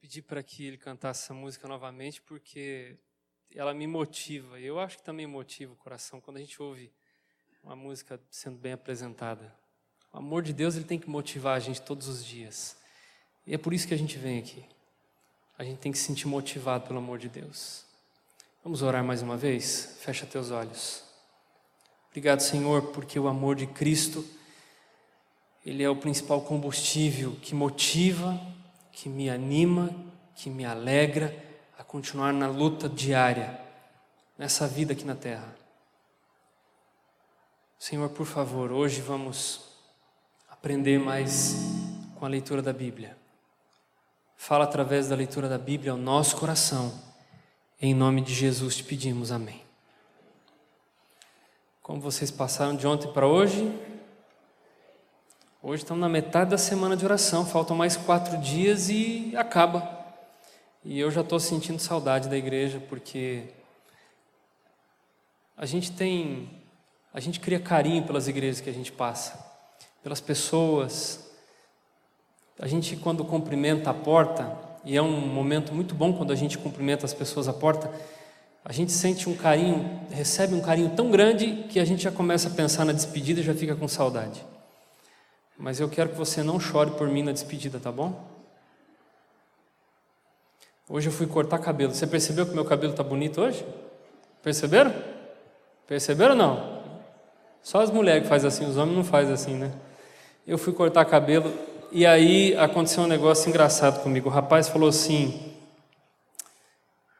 pedi para que ele cantasse essa música novamente porque ela me motiva. Eu acho que também motiva o coração quando a gente ouve uma música sendo bem apresentada. O amor de Deus ele tem que motivar a gente todos os dias. E é por isso que a gente vem aqui. A gente tem que se sentir motivado pelo amor de Deus. Vamos orar mais uma vez? Fecha teus olhos. Obrigado, Senhor, porque o amor de Cristo ele é o principal combustível que motiva que me anima, que me alegra a continuar na luta diária, nessa vida aqui na terra. Senhor, por favor, hoje vamos aprender mais com a leitura da Bíblia. Fala através da leitura da Bíblia ao nosso coração. Em nome de Jesus te pedimos, amém. Como vocês passaram de ontem para hoje, Hoje estamos na metade da semana de oração, faltam mais quatro dias e acaba. E eu já estou sentindo saudade da igreja, porque a gente tem, a gente cria carinho pelas igrejas que a gente passa, pelas pessoas. A gente, quando cumprimenta a porta, e é um momento muito bom quando a gente cumprimenta as pessoas à porta, a gente sente um carinho, recebe um carinho tão grande que a gente já começa a pensar na despedida e já fica com saudade. Mas eu quero que você não chore por mim na despedida, tá bom? Hoje eu fui cortar cabelo. Você percebeu que meu cabelo está bonito hoje? Perceberam? Perceberam ou não? Só as mulheres que fazem assim, os homens não fazem assim, né? Eu fui cortar cabelo e aí aconteceu um negócio engraçado comigo. O rapaz falou assim: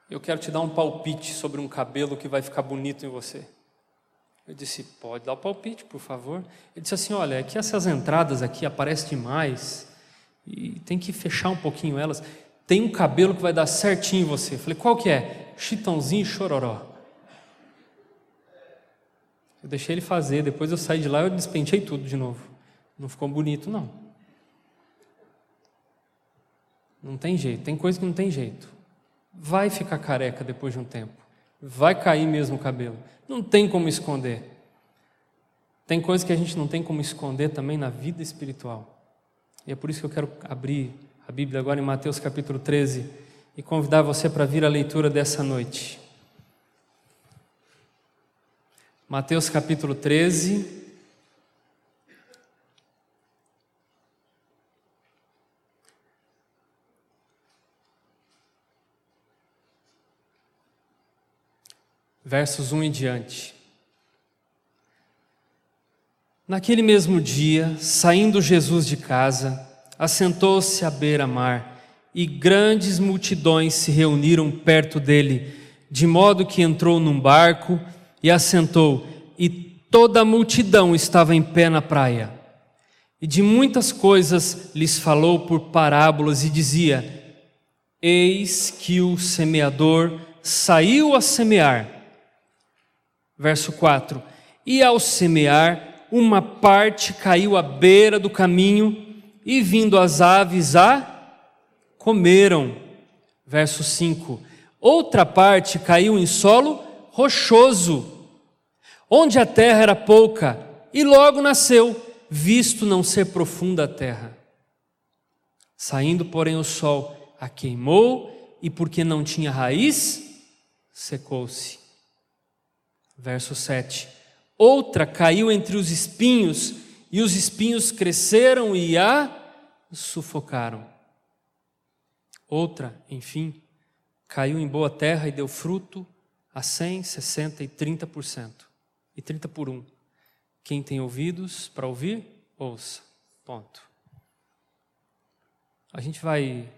Eu quero te dar um palpite sobre um cabelo que vai ficar bonito em você. Eu disse, pode dar o palpite, por favor. Ele disse assim, olha, é que essas entradas aqui aparecem demais e tem que fechar um pouquinho elas. Tem um cabelo que vai dar certinho em você. Eu falei, qual que é? Chitãozinho e chororó. Eu deixei ele fazer, depois eu saí de lá e eu despentei tudo de novo. Não ficou bonito, não. Não tem jeito, tem coisa que não tem jeito. Vai ficar careca depois de um tempo. Vai cair mesmo o cabelo. Não tem como esconder. Tem coisas que a gente não tem como esconder também na vida espiritual. E é por isso que eu quero abrir a Bíblia agora em Mateus capítulo 13 e convidar você para vir à leitura dessa noite. Mateus capítulo 13. Versos 1 em diante. Naquele mesmo dia, saindo Jesus de casa, assentou-se à beira-mar, e grandes multidões se reuniram perto dele, de modo que entrou num barco e assentou, e toda a multidão estava em pé na praia. E de muitas coisas lhes falou por parábolas e dizia: Eis que o semeador saiu a semear. Verso 4: E ao semear, uma parte caiu à beira do caminho, e vindo as aves a comeram. Verso 5: Outra parte caiu em solo rochoso, onde a terra era pouca, e logo nasceu, visto não ser profunda a terra. Saindo, porém, o sol a queimou, e porque não tinha raiz, secou-se. Verso 7. Outra caiu entre os espinhos, e os espinhos cresceram e a sufocaram. Outra, enfim, caiu em boa terra e deu fruto a 100, 60 e 30%. E 30 por 1. Quem tem ouvidos para ouvir, ouça. Ponto. A gente vai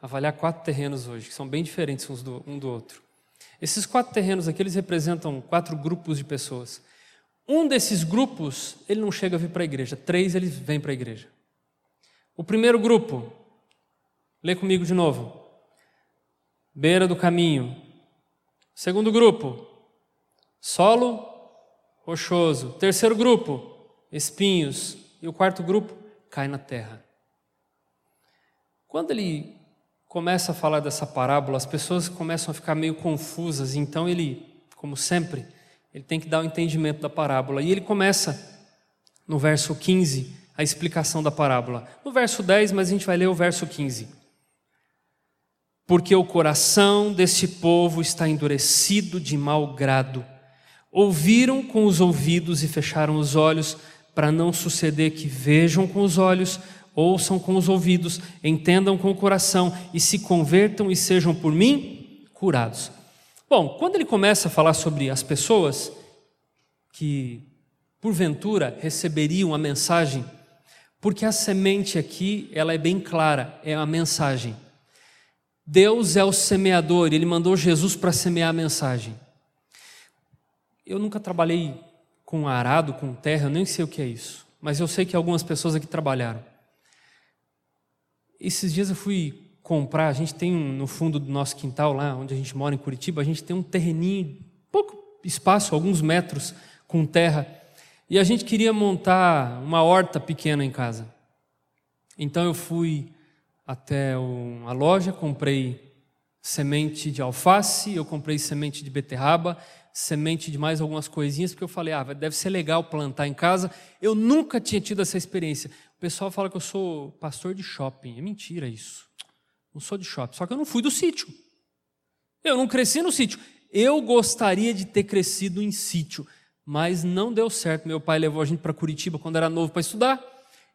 avaliar quatro terrenos hoje, que são bem diferentes do, um do outro. Esses quatro terrenos aqui, eles representam quatro grupos de pessoas. Um desses grupos, ele não chega a vir para a igreja. Três, eles vêm para a igreja. O primeiro grupo, lê comigo de novo. Beira do caminho. Segundo grupo, solo rochoso. Terceiro grupo, espinhos. E o quarto grupo, cai na terra. Quando ele começa a falar dessa parábola, as pessoas começam a ficar meio confusas, então ele, como sempre, ele tem que dar o um entendimento da parábola. E ele começa no verso 15 a explicação da parábola. No verso 10, mas a gente vai ler o verso 15. porque o coração desse povo está endurecido de mau grado. Ouviram com os ouvidos e fecharam os olhos, para não suceder que vejam com os olhos, ouçam com os ouvidos, entendam com o coração e se convertam e sejam por mim curados. Bom, quando ele começa a falar sobre as pessoas que porventura receberiam a mensagem, porque a semente aqui, ela é bem clara, é a mensagem. Deus é o semeador, ele mandou Jesus para semear a mensagem. Eu nunca trabalhei com arado, com terra, eu nem sei o que é isso, mas eu sei que algumas pessoas aqui trabalharam. Esses dias eu fui comprar, a gente tem um, no fundo do nosso quintal, lá onde a gente mora em Curitiba, a gente tem um terreninho, pouco espaço, alguns metros, com terra, e a gente queria montar uma horta pequena em casa. Então eu fui até a loja, comprei semente de alface, eu comprei semente de beterraba, semente de mais algumas coisinhas, porque eu falei, ah, deve ser legal plantar em casa. Eu nunca tinha tido essa experiência. Pessoal fala que eu sou pastor de shopping. É mentira isso. Não sou de shopping. Só que eu não fui do sítio. Eu não cresci no sítio. Eu gostaria de ter crescido em sítio, mas não deu certo. Meu pai levou a gente para Curitiba quando era novo para estudar.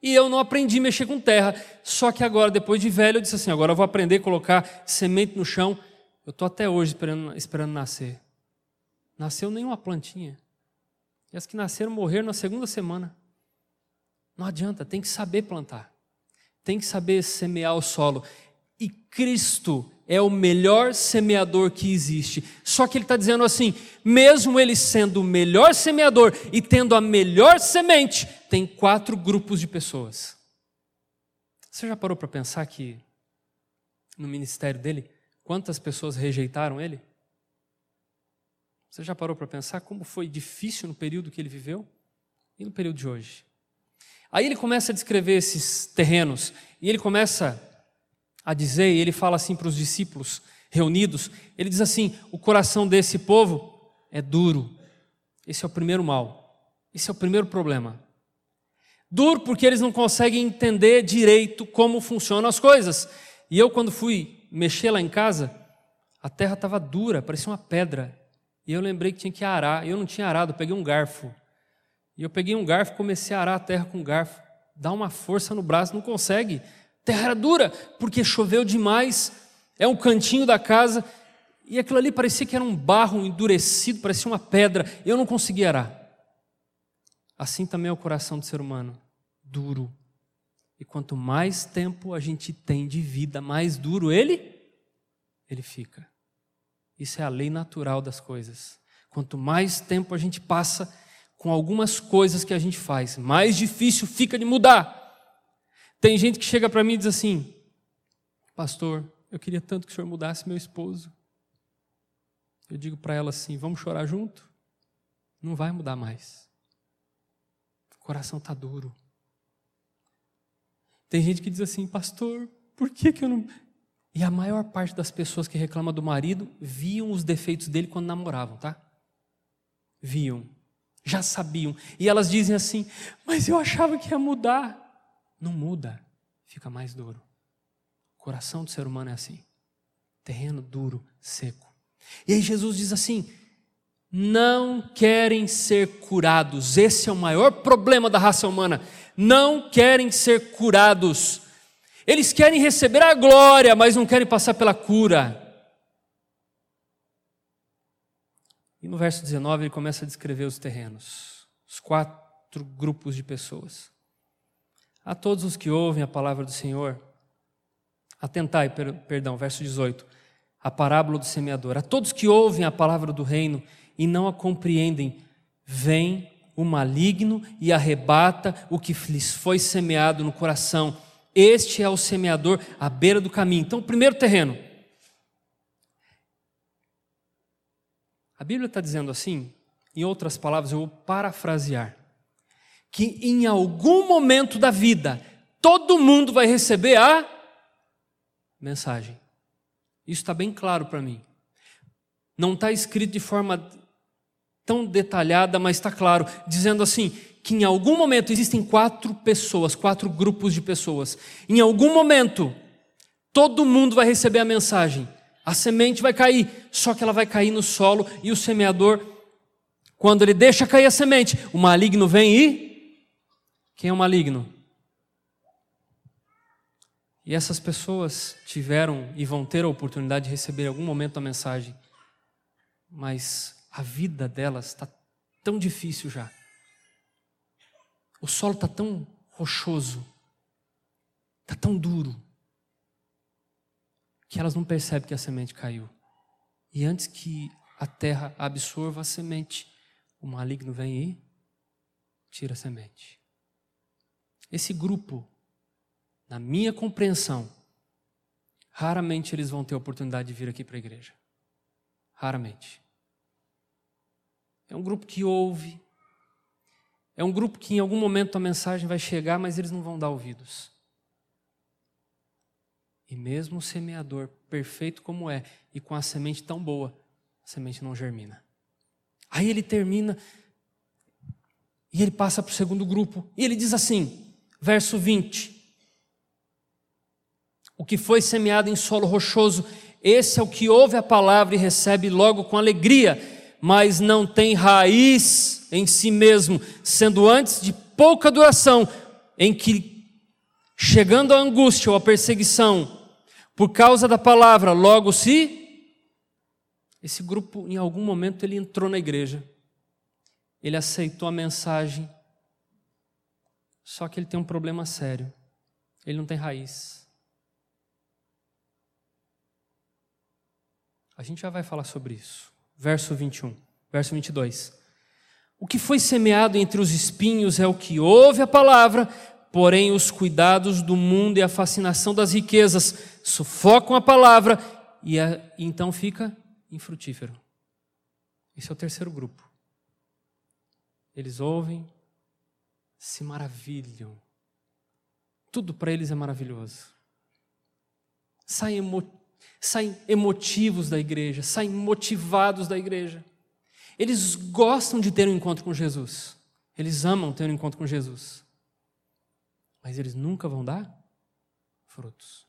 E eu não aprendi a mexer com terra. Só que agora, depois de velho, eu disse assim: agora eu vou aprender a colocar semente no chão. Eu estou até hoje esperando, esperando nascer nasceu nenhuma plantinha. E as que nasceram morreram na segunda semana. Não adianta, tem que saber plantar. Tem que saber semear o solo. E Cristo é o melhor semeador que existe. Só que ele está dizendo assim: mesmo ele sendo o melhor semeador e tendo a melhor semente, tem quatro grupos de pessoas. Você já parou para pensar que no ministério dele, quantas pessoas rejeitaram ele? Você já parou para pensar como foi difícil no período que ele viveu e no período de hoje? Aí ele começa a descrever esses terrenos e ele começa a dizer, e ele fala assim para os discípulos reunidos: ele diz assim, o coração desse povo é duro. Esse é o primeiro mal, esse é o primeiro problema. Duro porque eles não conseguem entender direito como funcionam as coisas. E eu, quando fui mexer lá em casa, a terra estava dura, parecia uma pedra. E eu lembrei que tinha que arar. Eu não tinha arado, eu peguei um garfo. E eu peguei um garfo comecei a arar a terra com um garfo. Dá uma força no braço, não consegue. Terra era dura, porque choveu demais. É um cantinho da casa. E aquilo ali parecia que era um barro endurecido, parecia uma pedra. Eu não conseguia arar. Assim também é o coração do ser humano, duro. E quanto mais tempo a gente tem de vida, mais duro ele ele fica. Isso é a lei natural das coisas. Quanto mais tempo a gente passa com algumas coisas que a gente faz, mais difícil fica de mudar. Tem gente que chega para mim e diz assim: Pastor, eu queria tanto que o senhor mudasse meu esposo. Eu digo para ela assim: Vamos chorar junto? Não vai mudar mais. O coração está duro. Tem gente que diz assim: Pastor, por que, que eu não. E a maior parte das pessoas que reclamam do marido viam os defeitos dele quando namoravam, tá? Viam, já sabiam. E elas dizem assim: Mas eu achava que ia mudar. Não muda, fica mais duro. O coração do ser humano é assim: terreno duro, seco. E aí Jesus diz assim: Não querem ser curados. Esse é o maior problema da raça humana. Não querem ser curados eles querem receber a glória, mas não querem passar pela cura. No verso 19 ele começa a descrever os terrenos, os quatro grupos de pessoas. A todos os que ouvem a palavra do Senhor, atentai, perdão, verso 18, a parábola do semeador. A todos que ouvem a palavra do reino e não a compreendem, vem o maligno e arrebata o que lhes foi semeado no coração. Este é o semeador à beira do caminho. Então, primeiro terreno. A Bíblia está dizendo assim, em outras palavras, eu vou parafrasear, que em algum momento da vida, todo mundo vai receber a mensagem. Isso está bem claro para mim. Não está escrito de forma tão detalhada, mas está claro, dizendo assim: que em algum momento existem quatro pessoas, quatro grupos de pessoas. Em algum momento, todo mundo vai receber a mensagem. A semente vai cair, só que ela vai cair no solo e o semeador, quando ele deixa cair a semente, o maligno vem e. Quem é o maligno? E essas pessoas tiveram e vão ter a oportunidade de receber em algum momento a mensagem, mas a vida delas está tão difícil já. O solo está tão rochoso, está tão duro, que elas não percebem que a semente caiu. E antes que a terra absorva a semente, o maligno vem e tira a semente. Esse grupo, na minha compreensão, raramente eles vão ter a oportunidade de vir aqui para a igreja. Raramente. É um grupo que ouve, é um grupo que em algum momento a mensagem vai chegar, mas eles não vão dar ouvidos. E mesmo o semeador, perfeito como é, e com a semente tão boa, a semente não germina. Aí ele termina e ele passa para o segundo grupo, e ele diz assim, verso 20: O que foi semeado em solo rochoso, esse é o que ouve a palavra e recebe logo com alegria, mas não tem raiz em si mesmo, sendo antes de pouca duração, em que, chegando a angústia ou a perseguição, por causa da palavra, logo se. Esse grupo, em algum momento, ele entrou na igreja, ele aceitou a mensagem, só que ele tem um problema sério: ele não tem raiz. A gente já vai falar sobre isso. Verso 21, verso 22. O que foi semeado entre os espinhos é o que ouve a palavra, Porém, os cuidados do mundo e a fascinação das riquezas sufocam a palavra e, a, e então fica infrutífero. Esse é o terceiro grupo. Eles ouvem, se maravilham. Tudo para eles é maravilhoso. Saem, emo, saem emotivos da igreja, saem motivados da igreja. Eles gostam de ter um encontro com Jesus. Eles amam ter um encontro com Jesus mas eles nunca vão dar frutos.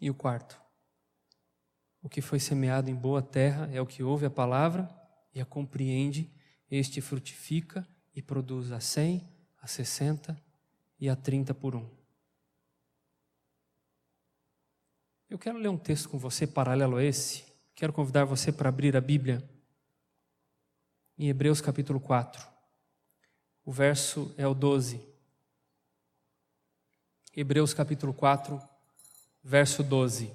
E o quarto, o que foi semeado em boa terra é o que ouve a palavra e a compreende, este frutifica e produz a cem, a sessenta e a trinta por um. Eu quero ler um texto com você paralelo a esse. Quero convidar você para abrir a Bíblia em Hebreus capítulo 4. O verso é o 12. Hebreus capítulo 4, verso 12.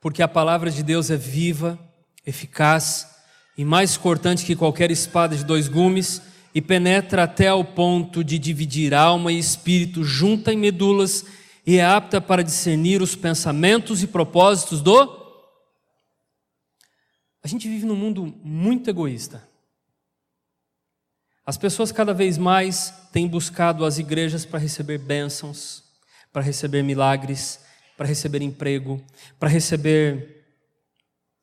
Porque a palavra de Deus é viva, eficaz e mais cortante que qualquer espada de dois gumes e penetra até ao ponto de dividir alma e espírito, junta em medulas e é apta para discernir os pensamentos e propósitos do. A gente vive num mundo muito egoísta. As pessoas cada vez mais têm buscado as igrejas para receber bênçãos, para receber milagres, para receber emprego, para receber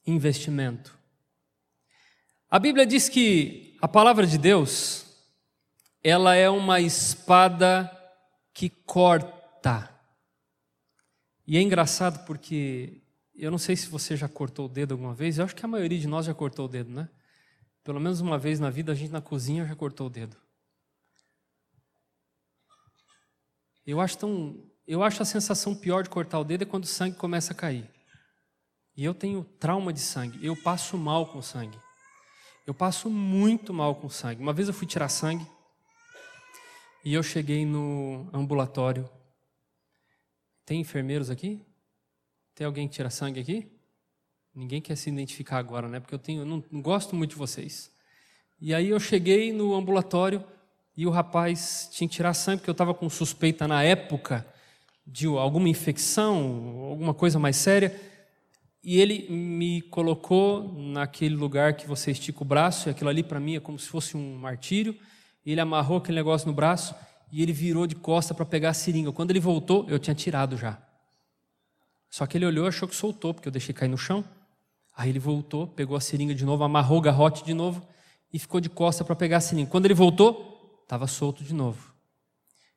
investimento. A Bíblia diz que a palavra de Deus, ela é uma espada que corta. E é engraçado porque eu não sei se você já cortou o dedo alguma vez, eu acho que a maioria de nós já cortou o dedo, né? Pelo menos uma vez na vida a gente na cozinha já cortou o dedo. Eu acho tão, eu acho a sensação pior de cortar o dedo é quando o sangue começa a cair. E eu tenho trauma de sangue, eu passo mal com sangue. Eu passo muito mal com sangue. Uma vez eu fui tirar sangue e eu cheguei no ambulatório tem enfermeiros aqui? Tem alguém que tira sangue aqui? Ninguém quer se identificar agora, né? Porque eu tenho, não, não gosto muito de vocês. E aí eu cheguei no ambulatório e o rapaz tinha que tirar sangue porque eu estava com suspeita na época de alguma infecção, alguma coisa mais séria. E ele me colocou naquele lugar que você estica o braço, e aquilo ali para mim é como se fosse um martírio. Ele amarrou aquele negócio no braço e ele virou de costa para pegar a seringa. Quando ele voltou, eu tinha tirado já. Só que ele olhou e achou que soltou, porque eu deixei cair no chão. Aí ele voltou, pegou a seringa de novo, amarrou o garrote de novo e ficou de costa para pegar a seringa. Quando ele voltou, estava solto de novo.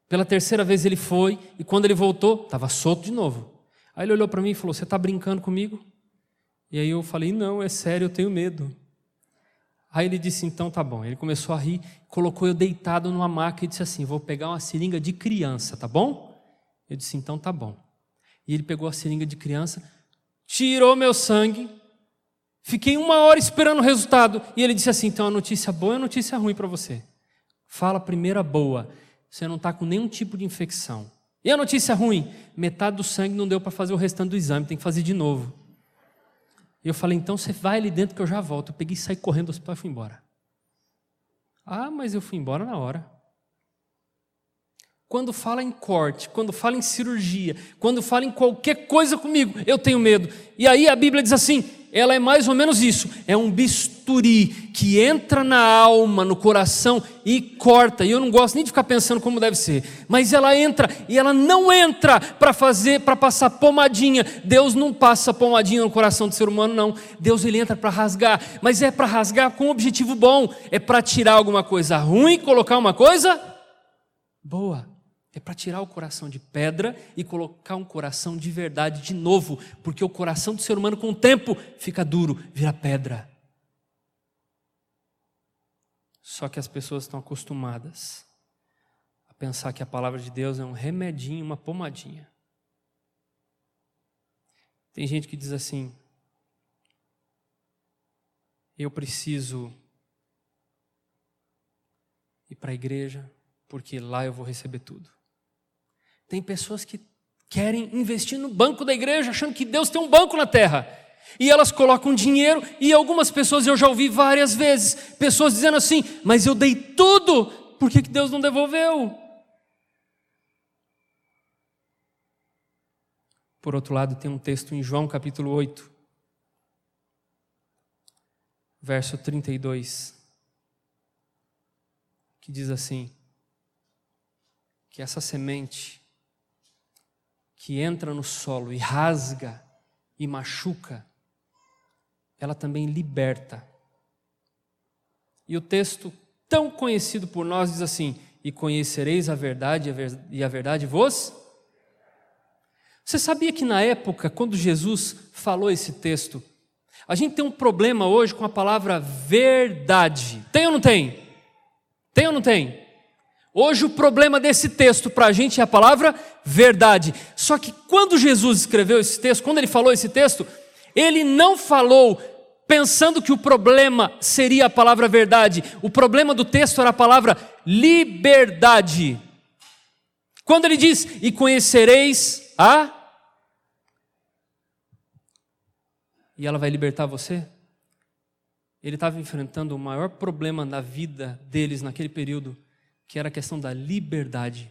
Pela terceira vez ele foi e quando ele voltou, estava solto de novo. Aí ele olhou para mim e falou: Você está brincando comigo? E aí eu falei: Não, é sério, eu tenho medo. Aí ele disse: Então tá bom. Ele começou a rir, colocou eu deitado numa maca e disse assim: Vou pegar uma seringa de criança, tá bom? Eu disse: Então tá bom. E ele pegou a seringa de criança, tirou meu sangue, fiquei uma hora esperando o resultado. E ele disse assim: Então a notícia boa e a notícia ruim para você. Fala a primeira boa: você não está com nenhum tipo de infecção. E a notícia ruim: metade do sangue não deu para fazer o restante do exame, tem que fazer de novo. E eu falei, então você vai ali dentro que eu já volto. Eu peguei e saí correndo do hospital e fui embora. Ah, mas eu fui embora na hora. Quando fala em corte, quando fala em cirurgia, quando fala em qualquer coisa comigo, eu tenho medo. E aí a Bíblia diz assim: ela é mais ou menos isso: é um bisturi que entra na alma, no coração e corta. E eu não gosto nem de ficar pensando como deve ser, mas ela entra e ela não entra para fazer, para passar pomadinha. Deus não passa pomadinha no coração do ser humano, não. Deus ele entra para rasgar, mas é para rasgar com um objetivo bom, é para tirar alguma coisa ruim e colocar uma coisa boa. É para tirar o coração de pedra e colocar um coração de verdade de novo, porque o coração do ser humano, com o tempo, fica duro, vira pedra. Só que as pessoas estão acostumadas a pensar que a palavra de Deus é um remedinho, uma pomadinha. Tem gente que diz assim: eu preciso ir para a igreja, porque lá eu vou receber tudo. Tem pessoas que querem investir no banco da igreja, achando que Deus tem um banco na terra. E elas colocam dinheiro, e algumas pessoas eu já ouvi várias vezes, pessoas dizendo assim: Mas eu dei tudo, por que, Deus não devolveu? Por outro lado, tem um texto em João capítulo 8, verso 32, que diz assim: que essa semente que entra no solo e rasga e machuca, ela também liberta. E o texto tão conhecido por nós diz assim: E conhecereis a verdade, e a verdade vos. Você sabia que na época, quando Jesus falou esse texto, a gente tem um problema hoje com a palavra verdade. Tem ou não tem? Tem ou não tem? Hoje o problema desse texto para a gente é a palavra verdade. Só que quando Jesus escreveu esse texto, quando ele falou esse texto, ele não falou pensando que o problema seria a palavra verdade. O problema do texto era a palavra liberdade. Quando ele diz: "E conhecereis a e ela vai libertar você?" Ele estava enfrentando o maior problema na vida deles naquele período que era a questão da liberdade.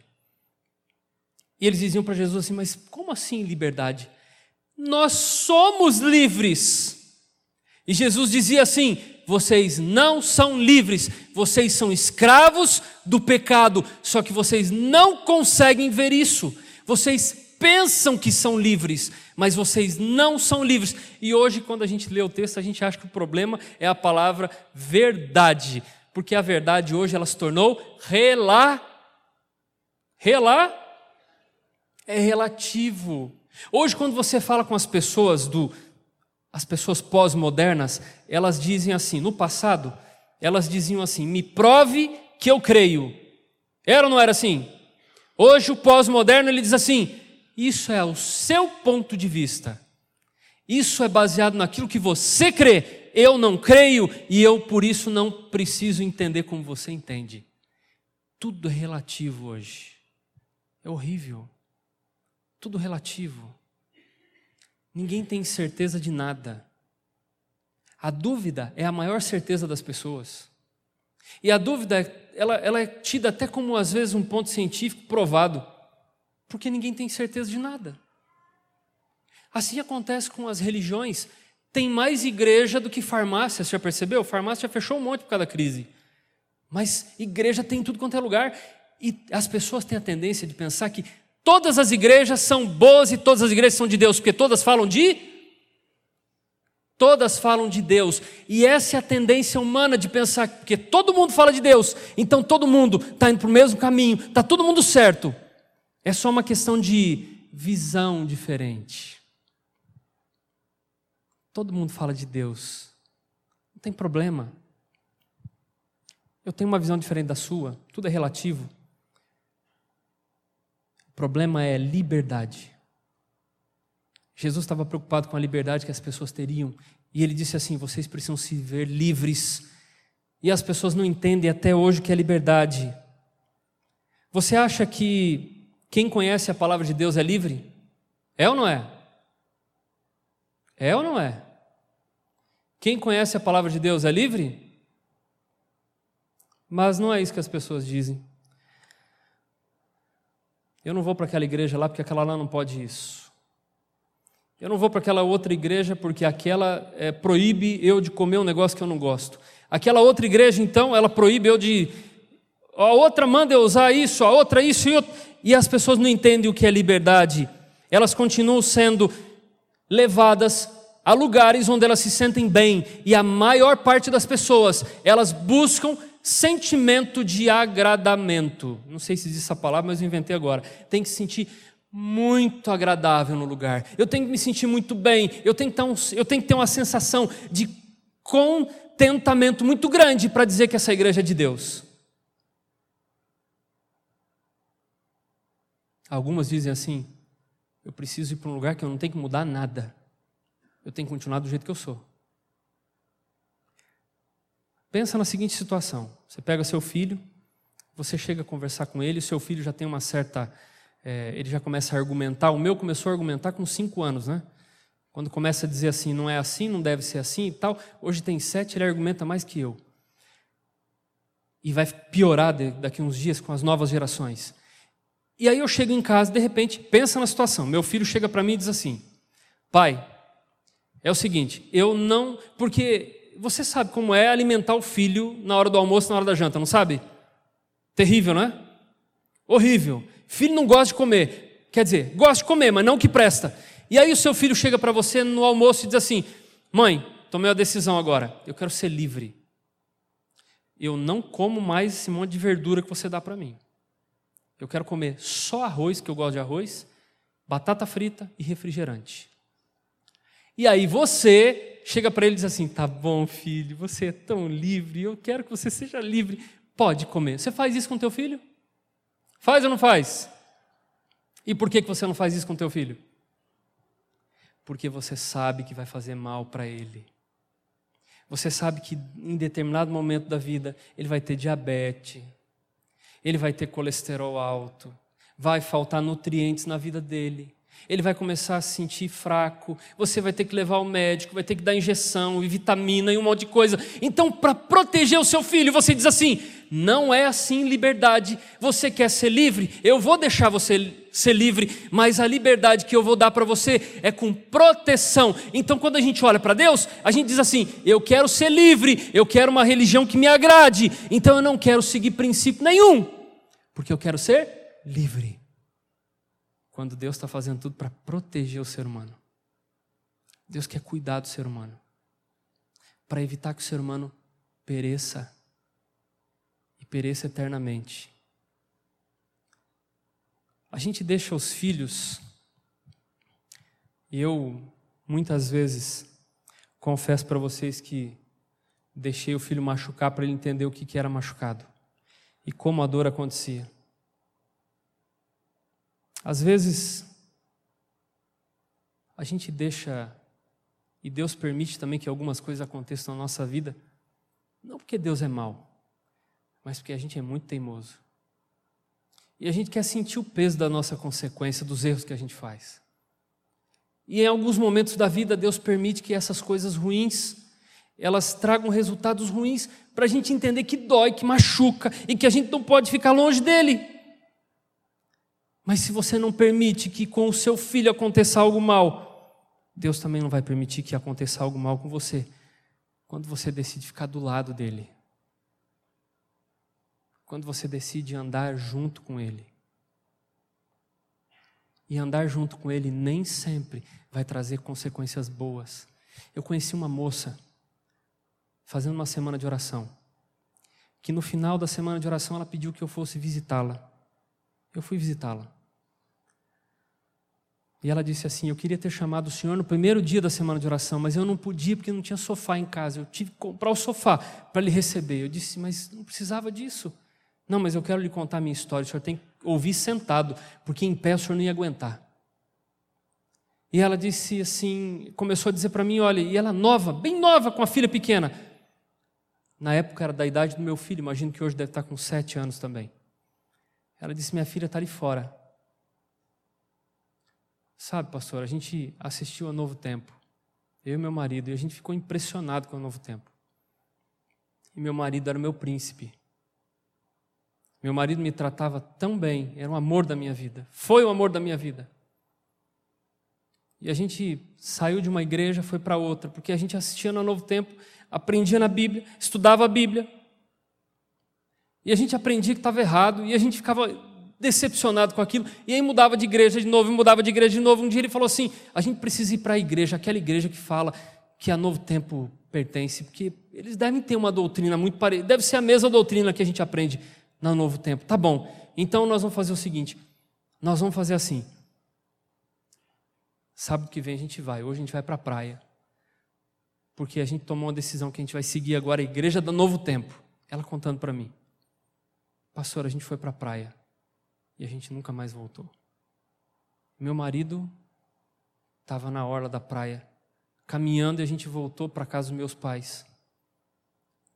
E eles diziam para Jesus assim: Mas como assim liberdade? Nós somos livres. E Jesus dizia assim: Vocês não são livres, vocês são escravos do pecado, só que vocês não conseguem ver isso. Vocês pensam que são livres, mas vocês não são livres. E hoje, quando a gente lê o texto, a gente acha que o problema é a palavra verdade porque a verdade hoje ela se tornou rela rela é relativo. Hoje quando você fala com as pessoas do as pessoas pós-modernas, elas dizem assim, no passado, elas diziam assim: "Me prove que eu creio". Era ou não era assim? Hoje o pós-moderno ele diz assim: "Isso é o seu ponto de vista. Isso é baseado naquilo que você crê eu não creio e eu por isso não preciso entender como você entende. Tudo é relativo hoje. É horrível. Tudo relativo. Ninguém tem certeza de nada. A dúvida é a maior certeza das pessoas. E a dúvida, ela, ela é tida até como, às vezes, um ponto científico provado, porque ninguém tem certeza de nada. Assim acontece com as religiões. Tem mais igreja do que farmácia, você já percebeu? Farmácia já fechou um monte por causa da crise. Mas igreja tem tudo quanto é lugar. E as pessoas têm a tendência de pensar que todas as igrejas são boas e todas as igrejas são de Deus, porque todas falam de. todas falam de Deus. E essa é a tendência humana de pensar que todo mundo fala de Deus, então todo mundo está indo para o mesmo caminho, está todo mundo certo. É só uma questão de visão diferente. Todo mundo fala de Deus, não tem problema. Eu tenho uma visão diferente da sua, tudo é relativo. O problema é liberdade. Jesus estava preocupado com a liberdade que as pessoas teriam, e ele disse assim: vocês precisam se ver livres. E as pessoas não entendem até hoje o que é liberdade. Você acha que quem conhece a palavra de Deus é livre? É ou não é? É ou não é? Quem conhece a palavra de Deus é livre? Mas não é isso que as pessoas dizem. Eu não vou para aquela igreja lá porque aquela lá não pode isso. Eu não vou para aquela outra igreja porque aquela é, proíbe eu de comer um negócio que eu não gosto. Aquela outra igreja, então, ela proíbe eu de. A outra manda eu usar isso, a outra isso e outro. E as pessoas não entendem o que é liberdade. Elas continuam sendo levadas a lugares onde elas se sentem bem. E a maior parte das pessoas, elas buscam sentimento de agradamento. Não sei se diz essa palavra, mas eu inventei agora. Tem que se sentir muito agradável no lugar. Eu tenho que me sentir muito bem. Eu tenho que ter, um, eu tenho que ter uma sensação de contentamento muito grande para dizer que essa igreja é de Deus. Algumas dizem assim: eu preciso ir para um lugar que eu não tenho que mudar nada. Eu tenho que continuar do jeito que eu sou. Pensa na seguinte situação: você pega seu filho, você chega a conversar com ele, seu filho já tem uma certa. É, ele já começa a argumentar. O meu começou a argumentar com cinco anos, né? Quando começa a dizer assim, não é assim, não deve ser assim e tal. Hoje tem sete, ele argumenta mais que eu. E vai piorar daqui uns dias com as novas gerações. E aí eu chego em casa, de repente, pensa na situação. Meu filho chega para mim e diz assim: Pai, é o seguinte, eu não. Porque você sabe como é alimentar o filho na hora do almoço, na hora da janta, não sabe? Terrível, não é? Horrível. Filho não gosta de comer. Quer dizer, gosta de comer, mas não que presta. E aí o seu filho chega para você no almoço e diz assim: Mãe, tomei a decisão agora, eu quero ser livre. Eu não como mais esse monte de verdura que você dá para mim. Eu quero comer só arroz, que eu gosto de arroz, batata frita e refrigerante. E aí você chega para ele e diz assim: tá bom, filho, você é tão livre, eu quero que você seja livre, pode comer. Você faz isso com teu filho? Faz ou não faz? E por que você não faz isso com teu filho? Porque você sabe que vai fazer mal para ele. Você sabe que em determinado momento da vida ele vai ter diabetes, ele vai ter colesterol alto, vai faltar nutrientes na vida dele ele vai começar a se sentir fraco, você vai ter que levar ao médico, vai ter que dar injeção e vitamina e um monte de coisa. Então, para proteger o seu filho, você diz assim: não é assim liberdade. Você quer ser livre? Eu vou deixar você ser livre, mas a liberdade que eu vou dar para você é com proteção. Então, quando a gente olha para Deus, a gente diz assim: eu quero ser livre, eu quero uma religião que me agrade, então eu não quero seguir princípio nenhum, porque eu quero ser livre quando Deus está fazendo tudo para proteger o ser humano. Deus quer cuidar do ser humano, para evitar que o ser humano pereça e pereça eternamente. A gente deixa os filhos, e eu muitas vezes confesso para vocês que deixei o filho machucar para ele entender o que era machucado e como a dor acontecia. Às vezes, a gente deixa, e Deus permite também que algumas coisas aconteçam na nossa vida, não porque Deus é mau, mas porque a gente é muito teimoso. E a gente quer sentir o peso da nossa consequência, dos erros que a gente faz. E em alguns momentos da vida, Deus permite que essas coisas ruins, elas tragam resultados ruins, para a gente entender que dói, que machuca, e que a gente não pode ficar longe dele. Mas se você não permite que com o seu filho aconteça algo mal, Deus também não vai permitir que aconteça algo mal com você. Quando você decide ficar do lado dele. Quando você decide andar junto com ele. E andar junto com ele nem sempre vai trazer consequências boas. Eu conheci uma moça fazendo uma semana de oração, que no final da semana de oração ela pediu que eu fosse visitá-la. Eu fui visitá-la. E ela disse assim: Eu queria ter chamado o senhor no primeiro dia da semana de oração, mas eu não podia porque não tinha sofá em casa. Eu tive que comprar o sofá para lhe receber. Eu disse: Mas não precisava disso. Não, mas eu quero lhe contar a minha história. O senhor tem que ouvir sentado, porque em pé o senhor não ia aguentar. E ela disse assim: começou a dizer para mim: Olha, e ela nova, bem nova, com a filha pequena. Na época era da idade do meu filho, imagino que hoje deve estar com sete anos também. Ela disse: Minha filha está ali fora. Sabe, pastor, a gente assistiu a Novo Tempo, eu e meu marido, e a gente ficou impressionado com o Novo Tempo. E meu marido era o meu príncipe. Meu marido me tratava tão bem, era o amor da minha vida, foi o amor da minha vida. E a gente saiu de uma igreja, foi para outra, porque a gente assistia no Novo Tempo, aprendia na Bíblia, estudava a Bíblia. E a gente aprendia que estava errado, e a gente ficava decepcionado com aquilo, e aí mudava de igreja de novo, mudava de igreja de novo. Um dia ele falou assim: a gente precisa ir para a igreja, aquela igreja que fala que a novo tempo pertence, porque eles devem ter uma doutrina muito parecida, deve ser a mesma doutrina que a gente aprende no novo tempo. Tá bom, então nós vamos fazer o seguinte: nós vamos fazer assim. Sábado que vem a gente vai, hoje a gente vai para a praia, porque a gente tomou uma decisão que a gente vai seguir agora a igreja do novo tempo. Ela contando para mim. Pastor, a gente foi para a praia e a gente nunca mais voltou. Meu marido estava na orla da praia, caminhando e a gente voltou para casa dos meus pais.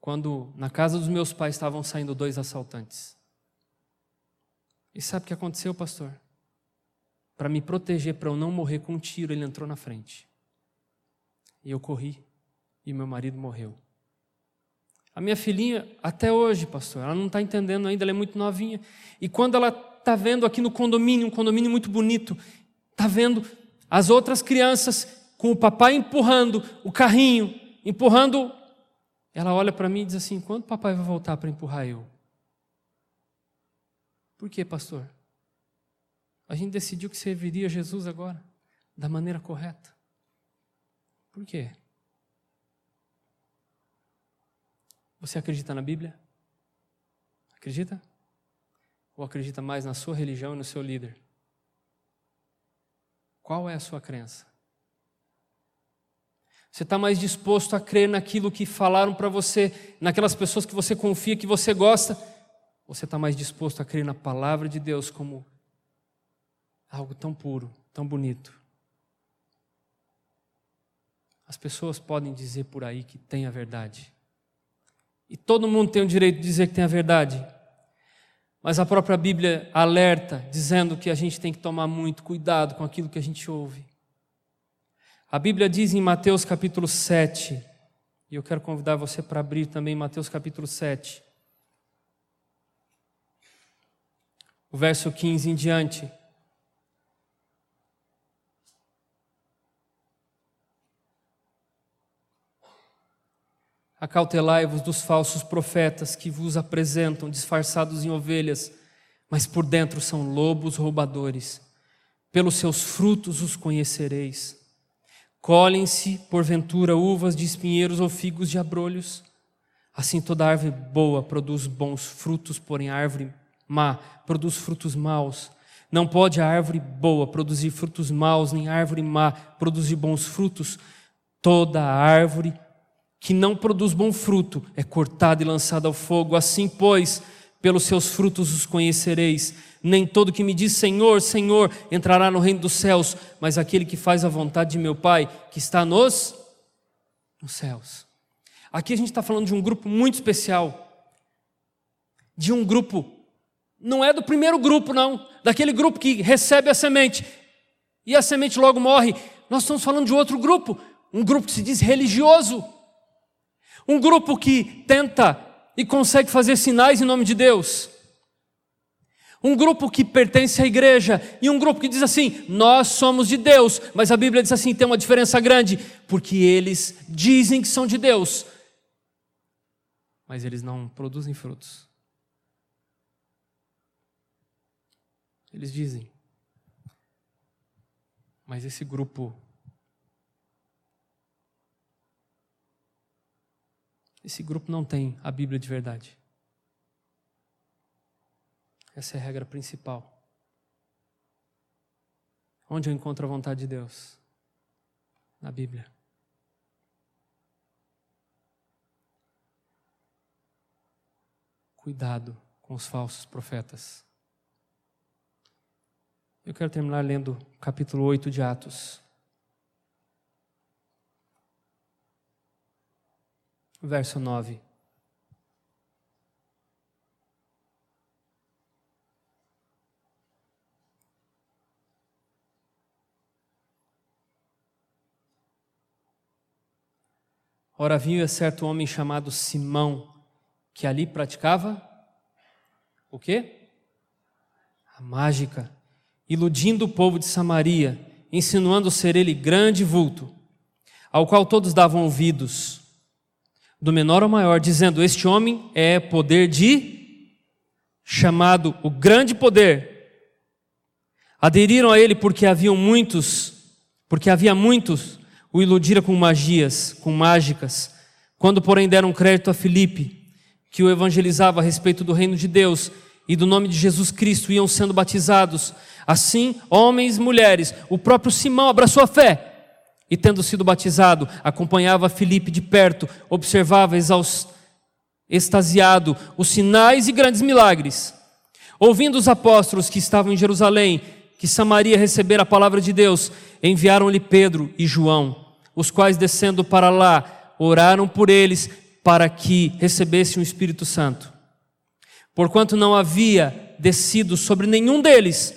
Quando na casa dos meus pais estavam saindo dois assaltantes. E sabe o que aconteceu, pastor? Para me proteger, para eu não morrer com um tiro, ele entrou na frente. E eu corri, e meu marido morreu. A minha filhinha, até hoje, pastor, ela não está entendendo ainda, ela é muito novinha. E quando ela está vendo aqui no condomínio, um condomínio muito bonito, está vendo as outras crianças com o papai empurrando o carrinho, empurrando. Ela olha para mim e diz assim: quando o papai vai voltar para empurrar eu? Por quê, pastor? A gente decidiu que serviria Jesus agora, da maneira correta. Por quê? Você acredita na Bíblia? Acredita? Ou acredita mais na sua religião e no seu líder? Qual é a sua crença? Você está mais disposto a crer naquilo que falaram para você, naquelas pessoas que você confia, que você gosta? Ou você está mais disposto a crer na palavra de Deus como algo tão puro, tão bonito? As pessoas podem dizer por aí que tem a verdade. E todo mundo tem o direito de dizer que tem a verdade. Mas a própria Bíblia alerta, dizendo que a gente tem que tomar muito cuidado com aquilo que a gente ouve. A Bíblia diz em Mateus capítulo 7, e eu quero convidar você para abrir também Mateus capítulo 7, o verso 15 em diante. Acautelai-vos dos falsos profetas que vos apresentam disfarçados em ovelhas, mas por dentro são lobos roubadores. Pelos seus frutos os conhecereis. Colhem-se, porventura, uvas de espinheiros ou figos de abrolhos. Assim toda árvore boa produz bons frutos, porém a árvore má produz frutos maus. Não pode a árvore boa produzir frutos maus, nem a árvore má produzir bons frutos. Toda árvore que não produz bom fruto é cortado e lançado ao fogo. Assim, pois, pelos seus frutos os conhecereis. Nem todo que me diz Senhor, Senhor entrará no reino dos céus, mas aquele que faz a vontade de meu Pai, que está nos, nos céus. Aqui a gente está falando de um grupo muito especial, de um grupo, não é do primeiro grupo, não, daquele grupo que recebe a semente e a semente logo morre. Nós estamos falando de outro grupo, um grupo que se diz religioso um grupo que tenta e consegue fazer sinais em nome de Deus. Um grupo que pertence à igreja e um grupo que diz assim: nós somos de Deus, mas a Bíblia diz assim: tem uma diferença grande, porque eles dizem que são de Deus, mas eles não produzem frutos. Eles dizem, mas esse grupo esse grupo não tem a Bíblia de verdade. Essa é a regra principal. Onde eu encontro a vontade de Deus? Na Bíblia. Cuidado com os falsos profetas. Eu quero terminar lendo capítulo 8 de Atos. Verso 9. Ora, havia certo homem chamado Simão, que ali praticava o quê? A mágica, iludindo o povo de Samaria, insinuando ser ele grande vulto, ao qual todos davam ouvidos, do menor ao maior, dizendo: Este homem é poder de, chamado o grande poder. Aderiram a ele porque haviam muitos, porque havia muitos o iludira com magias, com mágicas. Quando, porém, deram crédito a Filipe, que o evangelizava a respeito do reino de Deus e do nome de Jesus Cristo, iam sendo batizados. Assim, homens e mulheres, o próprio Simão abraçou a fé e, tendo sido batizado, acompanhava Filipe de perto, observava extasiado os sinais e grandes milagres. Ouvindo os apóstolos que estavam em Jerusalém, que Samaria recebera a palavra de Deus, enviaram-lhe Pedro e João os quais descendo para lá oraram por eles para que recebessem o Espírito Santo. Porquanto não havia descido sobre nenhum deles,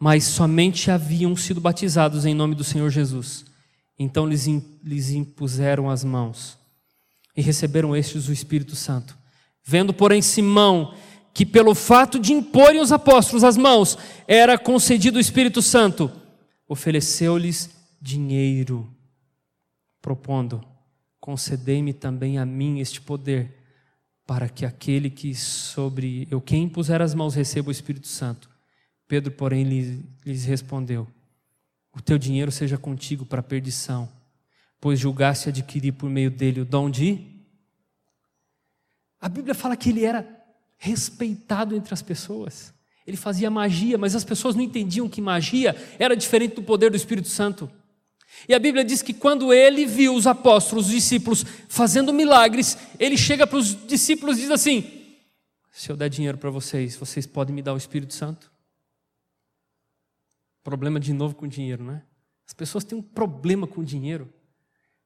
mas somente haviam sido batizados em nome do Senhor Jesus. Então lhes, lhes impuseram as mãos e receberam estes o Espírito Santo. Vendo, porém, Simão que pelo fato de imporem os apóstolos as mãos era concedido o Espírito Santo, ofereceu-lhes dinheiro propondo: concedei-me também a mim este poder, para que aquele que sobre eu quem impuser as mãos receba o Espírito Santo. Pedro, porém, lhes respondeu: O teu dinheiro seja contigo para perdição, pois julgaste adquirir por meio dele o dom de. A Bíblia fala que ele era respeitado entre as pessoas. Ele fazia magia, mas as pessoas não entendiam que magia era diferente do poder do Espírito Santo. E a Bíblia diz que quando ele viu os apóstolos, os discípulos, fazendo milagres, ele chega para os discípulos e diz assim: Se eu der dinheiro para vocês, vocês podem me dar o Espírito Santo? Problema de novo com dinheiro, né? As pessoas têm um problema com dinheiro.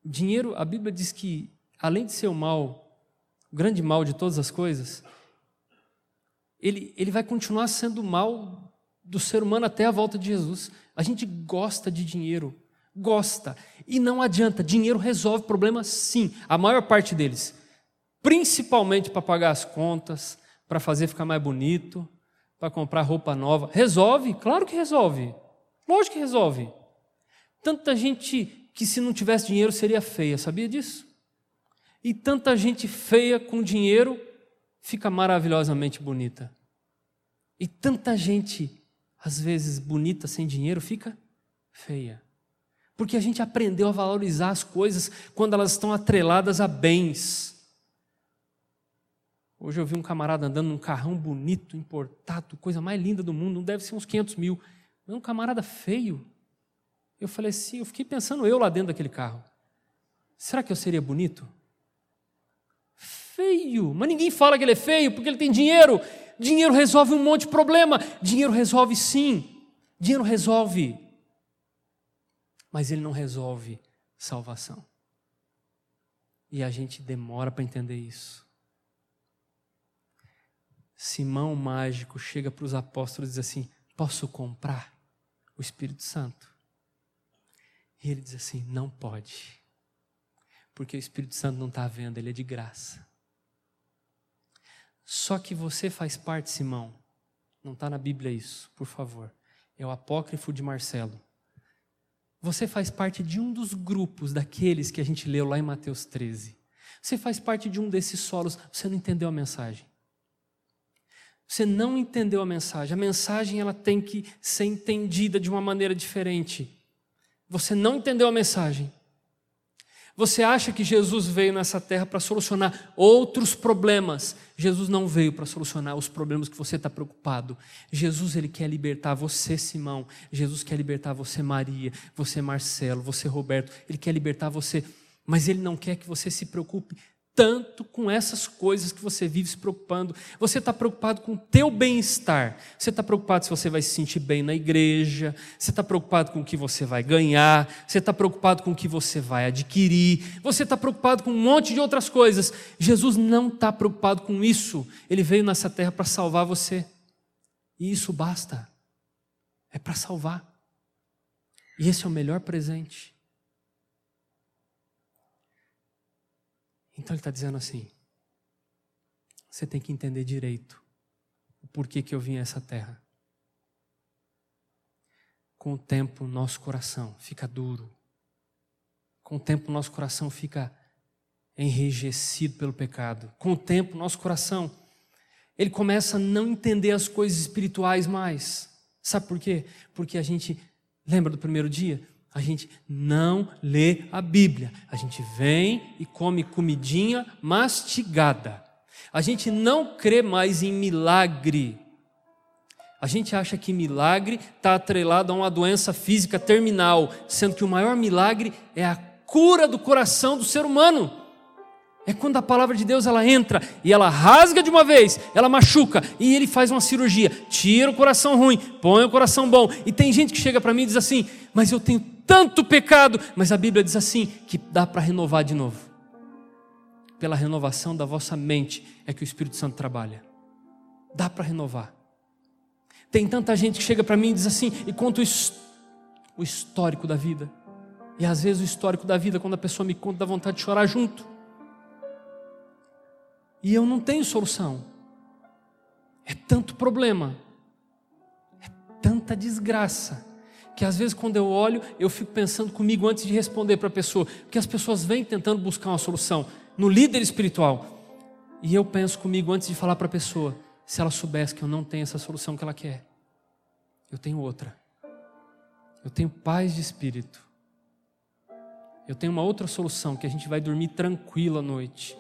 O dinheiro, a Bíblia diz que, além de ser o mal, o grande mal de todas as coisas, ele, ele vai continuar sendo o mal do ser humano até a volta de Jesus. A gente gosta de dinheiro, gosta. E não adianta, dinheiro resolve problemas sim, a maior parte deles. Principalmente para pagar as contas, para fazer ficar mais bonito, para comprar roupa nova. Resolve? Claro que resolve. Lógico que resolve. Tanta gente que se não tivesse dinheiro seria feia, sabia disso? E tanta gente feia com dinheiro fica maravilhosamente bonita. E tanta gente, às vezes bonita sem dinheiro, fica feia. Porque a gente aprendeu a valorizar as coisas quando elas estão atreladas a bens. Hoje eu vi um camarada andando num carrão bonito, importado, coisa mais linda do mundo, não deve ser uns 500 mil. Mas um camarada feio. Eu falei assim, eu fiquei pensando eu lá dentro daquele carro. Será que eu seria bonito? Feio, mas ninguém fala que ele é feio porque ele tem dinheiro. Dinheiro resolve um monte de problema. Dinheiro resolve sim. Dinheiro resolve mas ele não resolve salvação. E a gente demora para entender isso. Simão mágico chega para os apóstolos e diz assim: Posso comprar o Espírito Santo? E ele diz assim: Não pode, porque o Espírito Santo não está vendo, ele é de graça. Só que você faz parte, Simão, não está na Bíblia isso, por favor. É o apócrifo de Marcelo. Você faz parte de um dos grupos daqueles que a gente leu lá em Mateus 13. Você faz parte de um desses solos, você não entendeu a mensagem. Você não entendeu a mensagem. A mensagem ela tem que ser entendida de uma maneira diferente. Você não entendeu a mensagem. Você acha que Jesus veio nessa terra para solucionar outros problemas? Jesus não veio para solucionar os problemas que você está preocupado. Jesus ele quer libertar você, Simão. Jesus quer libertar você, Maria. Você, Marcelo. Você, Roberto. Ele quer libertar você, mas ele não quer que você se preocupe tanto com essas coisas que você vive se preocupando. Você está preocupado com o teu bem-estar. Você está preocupado se você vai se sentir bem na igreja. Você está preocupado com o que você vai ganhar. Você está preocupado com o que você vai adquirir. Você está preocupado com um monte de outras coisas. Jesus não está preocupado com isso. Ele veio nessa terra para salvar você. E isso basta. É para salvar. E esse é o melhor presente. Então ele está dizendo assim: você tem que entender direito o porquê que eu vim a essa terra. Com o tempo, nosso coração fica duro. Com o tempo, nosso coração fica enrijecido pelo pecado. Com o tempo, nosso coração ele começa a não entender as coisas espirituais mais. Sabe por quê? Porque a gente lembra do primeiro dia? A gente não lê a Bíblia. A gente vem e come comidinha mastigada. A gente não crê mais em milagre. A gente acha que milagre está atrelado a uma doença física terminal, sendo que o maior milagre é a cura do coração do ser humano. É quando a palavra de Deus ela entra e ela rasga de uma vez, ela machuca e ele faz uma cirurgia, tira o coração ruim, põe o coração bom. E tem gente que chega para mim e diz assim: "Mas eu tenho tanto pecado", mas a Bíblia diz assim que dá para renovar de novo. Pela renovação da vossa mente é que o Espírito Santo trabalha. Dá para renovar. Tem tanta gente que chega para mim e diz assim e conta o histórico da vida. E às vezes o histórico da vida, quando a pessoa me conta, dá vontade de chorar junto. E eu não tenho solução. É tanto problema, é tanta desgraça, que às vezes quando eu olho, eu fico pensando comigo antes de responder para a pessoa, porque as pessoas vêm tentando buscar uma solução no líder espiritual. E eu penso comigo antes de falar para a pessoa, se ela soubesse que eu não tenho essa solução que ela quer, eu tenho outra. Eu tenho paz de espírito. Eu tenho uma outra solução que a gente vai dormir tranquilo à noite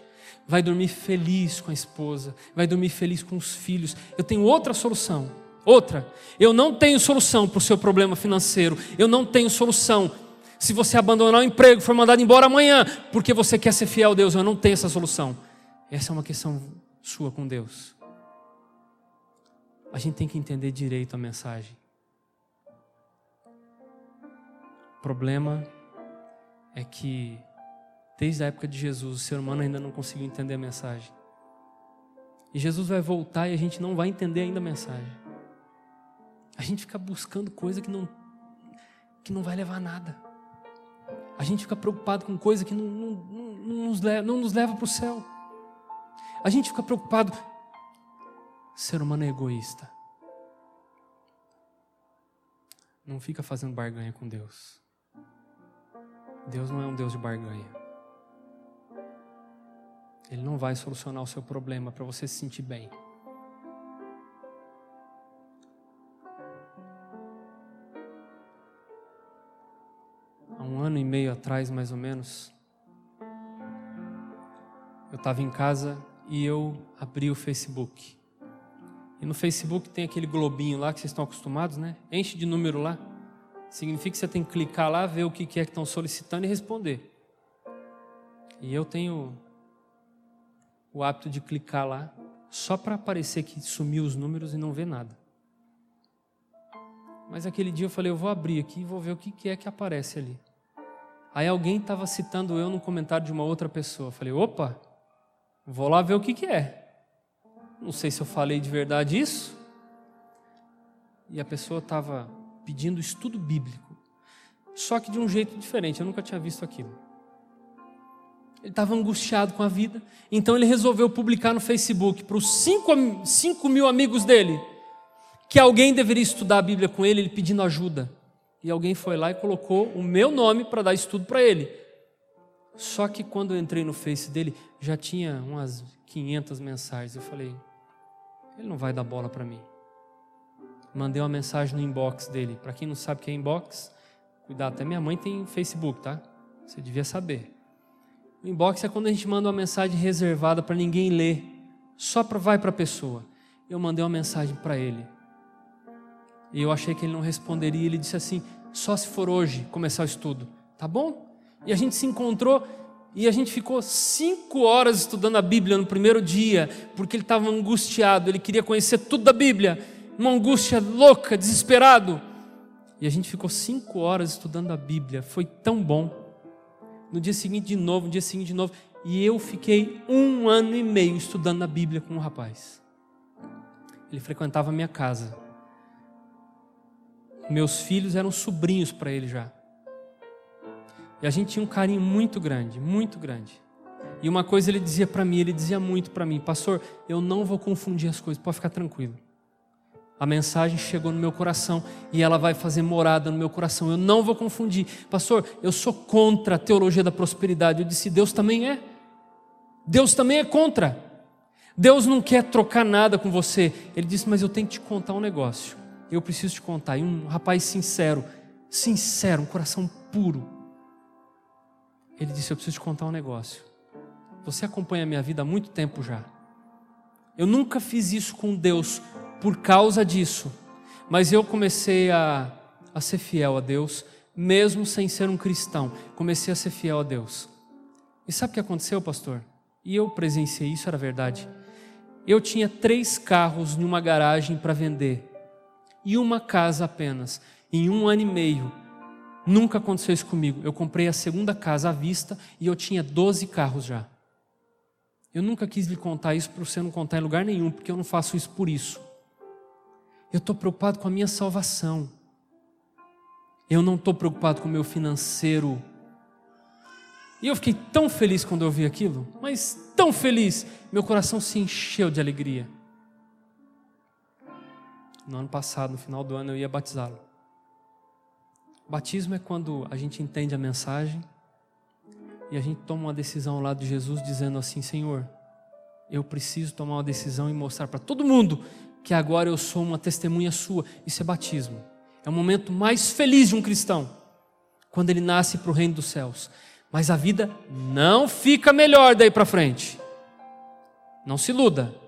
vai dormir feliz com a esposa, vai dormir feliz com os filhos. Eu tenho outra solução. Outra, eu não tenho solução para o seu problema financeiro, eu não tenho solução. Se você abandonar o emprego, for mandado embora amanhã, porque você quer ser fiel a Deus, eu não tenho essa solução. Essa é uma questão sua com Deus. A gente tem que entender direito a mensagem. O problema é que Desde a época de Jesus, o ser humano ainda não conseguiu entender a mensagem. E Jesus vai voltar e a gente não vai entender ainda a mensagem. A gente fica buscando coisa que não, que não vai levar a nada. A gente fica preocupado com coisa que não, não, não, nos, leva, não nos leva para o céu. A gente fica preocupado. Ser humano é egoísta. Não fica fazendo barganha com Deus. Deus não é um Deus de barganha. Ele não vai solucionar o seu problema para você se sentir bem. Há um ano e meio atrás, mais ou menos, eu estava em casa e eu abri o Facebook. E no Facebook tem aquele globinho lá que vocês estão acostumados, né? Enche de número lá. Significa que você tem que clicar lá, ver o que é que estão solicitando e responder. E eu tenho o hábito de clicar lá só para aparecer que sumiu os números e não ver nada. Mas aquele dia eu falei, eu vou abrir aqui e vou ver o que é que aparece ali. Aí alguém estava citando eu no comentário de uma outra pessoa. Falei, opa, vou lá ver o que, que é. Não sei se eu falei de verdade isso. E a pessoa estava pedindo estudo bíblico. Só que de um jeito diferente, eu nunca tinha visto aquilo. Ele estava angustiado com a vida. Então ele resolveu publicar no Facebook para os 5 mil amigos dele que alguém deveria estudar a Bíblia com ele, ele pedindo ajuda. E alguém foi lá e colocou o meu nome para dar estudo para ele. Só que quando eu entrei no Face dele, já tinha umas 500 mensagens. Eu falei, ele não vai dar bola para mim. Mandei uma mensagem no inbox dele. Para quem não sabe o que é inbox, cuidado, até minha mãe tem Facebook, tá? Você devia saber. O inbox é quando a gente manda uma mensagem reservada para ninguém ler, só para vai para a pessoa. Eu mandei uma mensagem para ele. E eu achei que ele não responderia. Ele disse assim: só se for hoje começar o estudo, tá bom? E a gente se encontrou e a gente ficou cinco horas estudando a Bíblia no primeiro dia, porque ele estava angustiado, ele queria conhecer tudo da Bíblia, uma angústia louca, desesperado. E a gente ficou cinco horas estudando a Bíblia, foi tão bom no dia seguinte de novo, no dia seguinte de novo. E eu fiquei um ano e meio estudando a Bíblia com o um rapaz. Ele frequentava a minha casa. Meus filhos eram sobrinhos para ele já. E a gente tinha um carinho muito grande, muito grande. E uma coisa ele dizia para mim, ele dizia muito para mim, pastor, eu não vou confundir as coisas, pode ficar tranquilo. A mensagem chegou no meu coração e ela vai fazer morada no meu coração. Eu não vou confundir. Pastor, eu sou contra a teologia da prosperidade. Eu disse: Deus também é. Deus também é contra. Deus não quer trocar nada com você. Ele disse: Mas eu tenho que te contar um negócio. Eu preciso te contar. E um rapaz sincero, sincero, um coração puro. Ele disse: Eu preciso te contar um negócio. Você acompanha a minha vida há muito tempo já. Eu nunca fiz isso com Deus por causa disso. Mas eu comecei a, a ser fiel a Deus, mesmo sem ser um cristão. Comecei a ser fiel a Deus. E sabe o que aconteceu, pastor? E eu presenciei isso, era verdade. Eu tinha três carros em uma garagem para vender e uma casa apenas. Em um ano e meio, nunca aconteceu isso comigo. Eu comprei a segunda casa à vista e eu tinha 12 carros já. Eu nunca quis lhe contar isso para você não contar em lugar nenhum, porque eu não faço isso por isso. Eu estou preocupado com a minha salvação. Eu não estou preocupado com o meu financeiro. E eu fiquei tão feliz quando eu vi aquilo, mas tão feliz, meu coração se encheu de alegria. No ano passado, no final do ano, eu ia batizá-lo. Batismo é quando a gente entende a mensagem e a gente toma uma decisão ao lado de Jesus, dizendo assim: Senhor, eu preciso tomar uma decisão e mostrar para todo mundo que agora eu sou uma testemunha sua. Isso é batismo. É o momento mais feliz de um cristão, quando ele nasce para o reino dos céus. Mas a vida não fica melhor daí para frente. Não se iluda.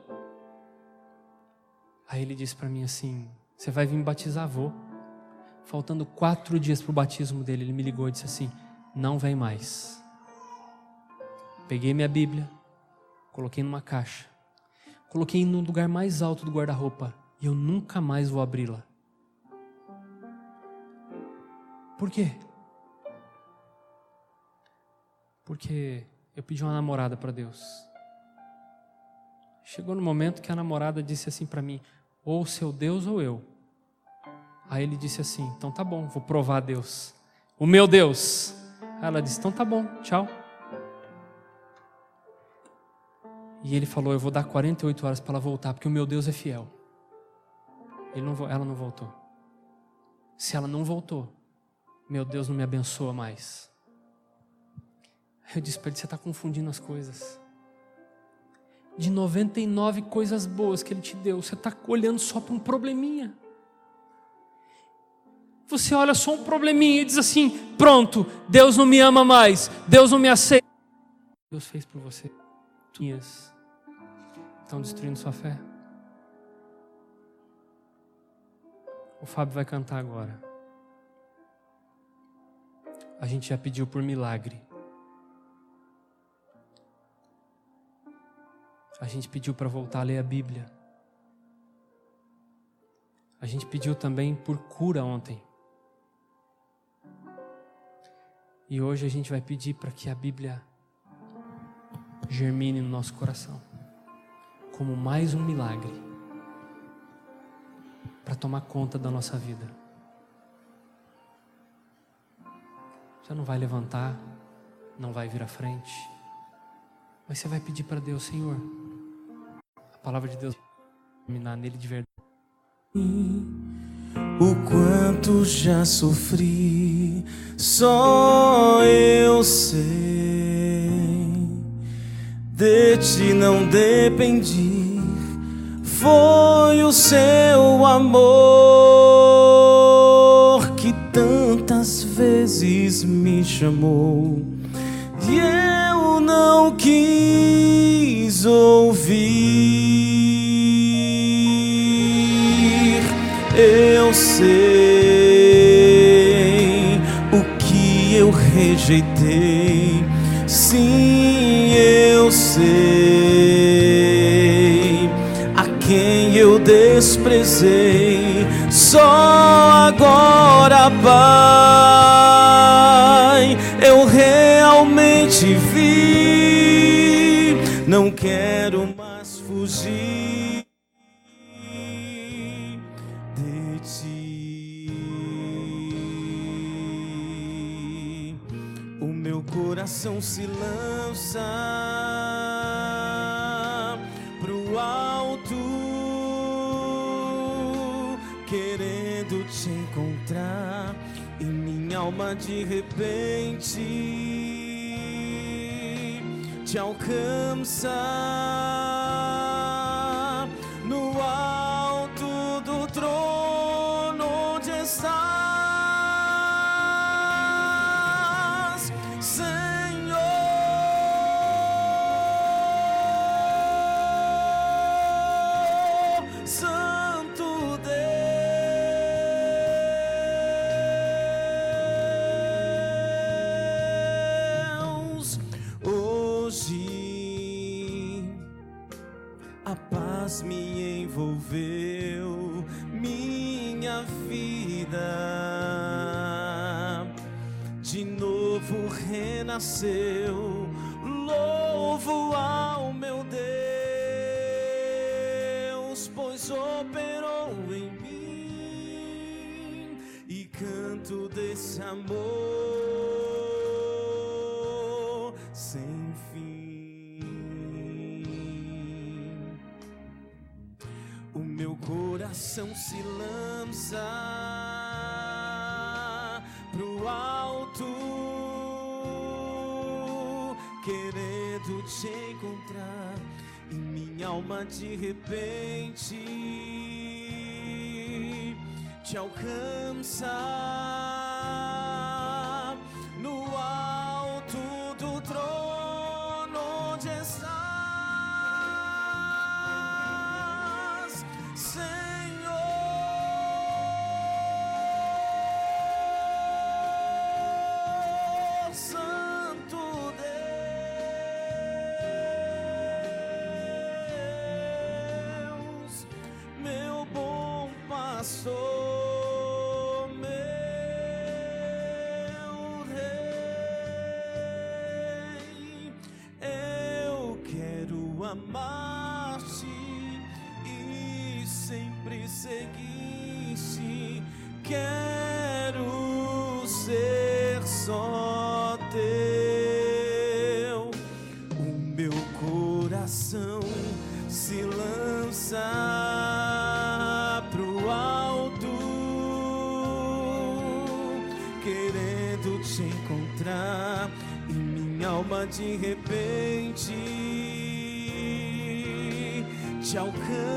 Aí ele disse para mim assim: Você vai vir me batizar? Vou. Faltando quatro dias para o batismo dele, ele me ligou e disse assim: Não vem mais. Peguei minha Bíblia, coloquei numa caixa, Coloquei no lugar mais alto do guarda-roupa e eu nunca mais vou abri-la. Por quê? Porque eu pedi uma namorada para Deus. Chegou no momento que a namorada disse assim para mim: ou seu Deus ou eu. Aí ele disse assim: então tá bom, vou provar a Deus. O meu Deus. Aí ela disse: então tá bom, tchau. E ele falou: Eu vou dar 48 horas para ela voltar, porque o meu Deus é fiel. Não, ela não voltou. Se ela não voltou, meu Deus não me abençoa mais. Eu disse para ele: Você está confundindo as coisas. De 99 coisas boas que ele te deu, você está olhando só para um probleminha. Você olha só um probleminha e diz assim: Pronto, Deus não me ama mais, Deus não me aceita. Deus fez por você. Tuas estão destruindo sua fé? O Fábio vai cantar agora. A gente já pediu por milagre. A gente pediu para voltar a ler a Bíblia. A gente pediu também por cura ontem. E hoje a gente vai pedir para que a Bíblia germine no nosso coração como mais um milagre para tomar conta da nossa vida. Você não vai levantar, não vai vir à frente, mas você vai pedir para Deus, Senhor, a palavra de Deus terminar nele de verdade. O quanto já sofri, só eu sei de ti não dependi, foi o seu amor que tantas vezes me chamou não não quis ouvir. Eu sei o que eu rejeitei. Sim, eu sei a quem eu desprezei. Só agora, Pai, se lança pro alto, querendo te encontrar. E minha alma de repente te alcança amor sem fim. O meu coração se lança pro alto, querendo te encontrar. E minha alma de repente te alcança te alcança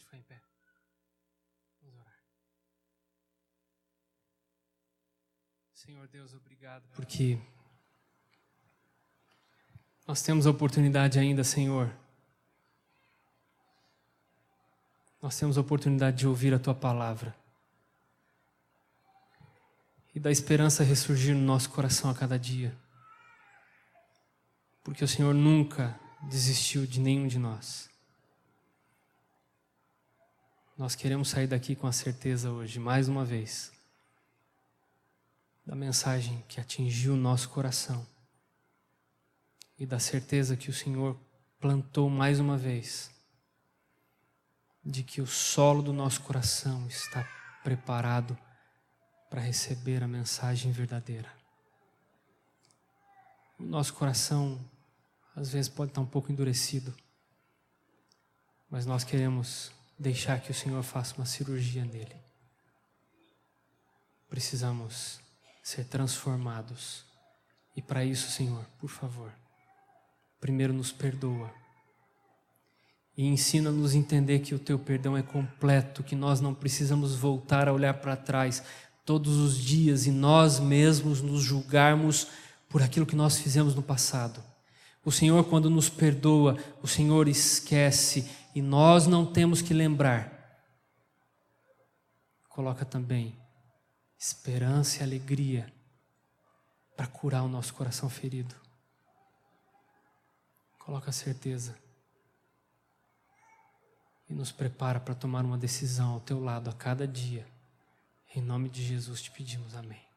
pode ficar em pé. Vamos orar. Senhor Deus, obrigado porque nós temos a oportunidade ainda, Senhor. Nós temos a oportunidade de ouvir a tua palavra e da esperança ressurgir no nosso coração a cada dia. Porque o Senhor nunca desistiu de nenhum de nós. Nós queremos sair daqui com a certeza hoje, mais uma vez, da mensagem que atingiu o nosso coração e da certeza que o Senhor plantou mais uma vez, de que o solo do nosso coração está preparado para receber a mensagem verdadeira. O nosso coração, às vezes, pode estar um pouco endurecido, mas nós queremos deixar que o Senhor faça uma cirurgia nele. Precisamos ser transformados. E para isso, Senhor, por favor, primeiro nos perdoa. E ensina-nos a entender que o teu perdão é completo, que nós não precisamos voltar a olhar para trás todos os dias e nós mesmos nos julgarmos por aquilo que nós fizemos no passado. O Senhor, quando nos perdoa, o Senhor esquece e nós não temos que lembrar. Coloca também esperança e alegria para curar o nosso coração ferido. Coloca certeza e nos prepara para tomar uma decisão ao teu lado a cada dia. Em nome de Jesus te pedimos, amém.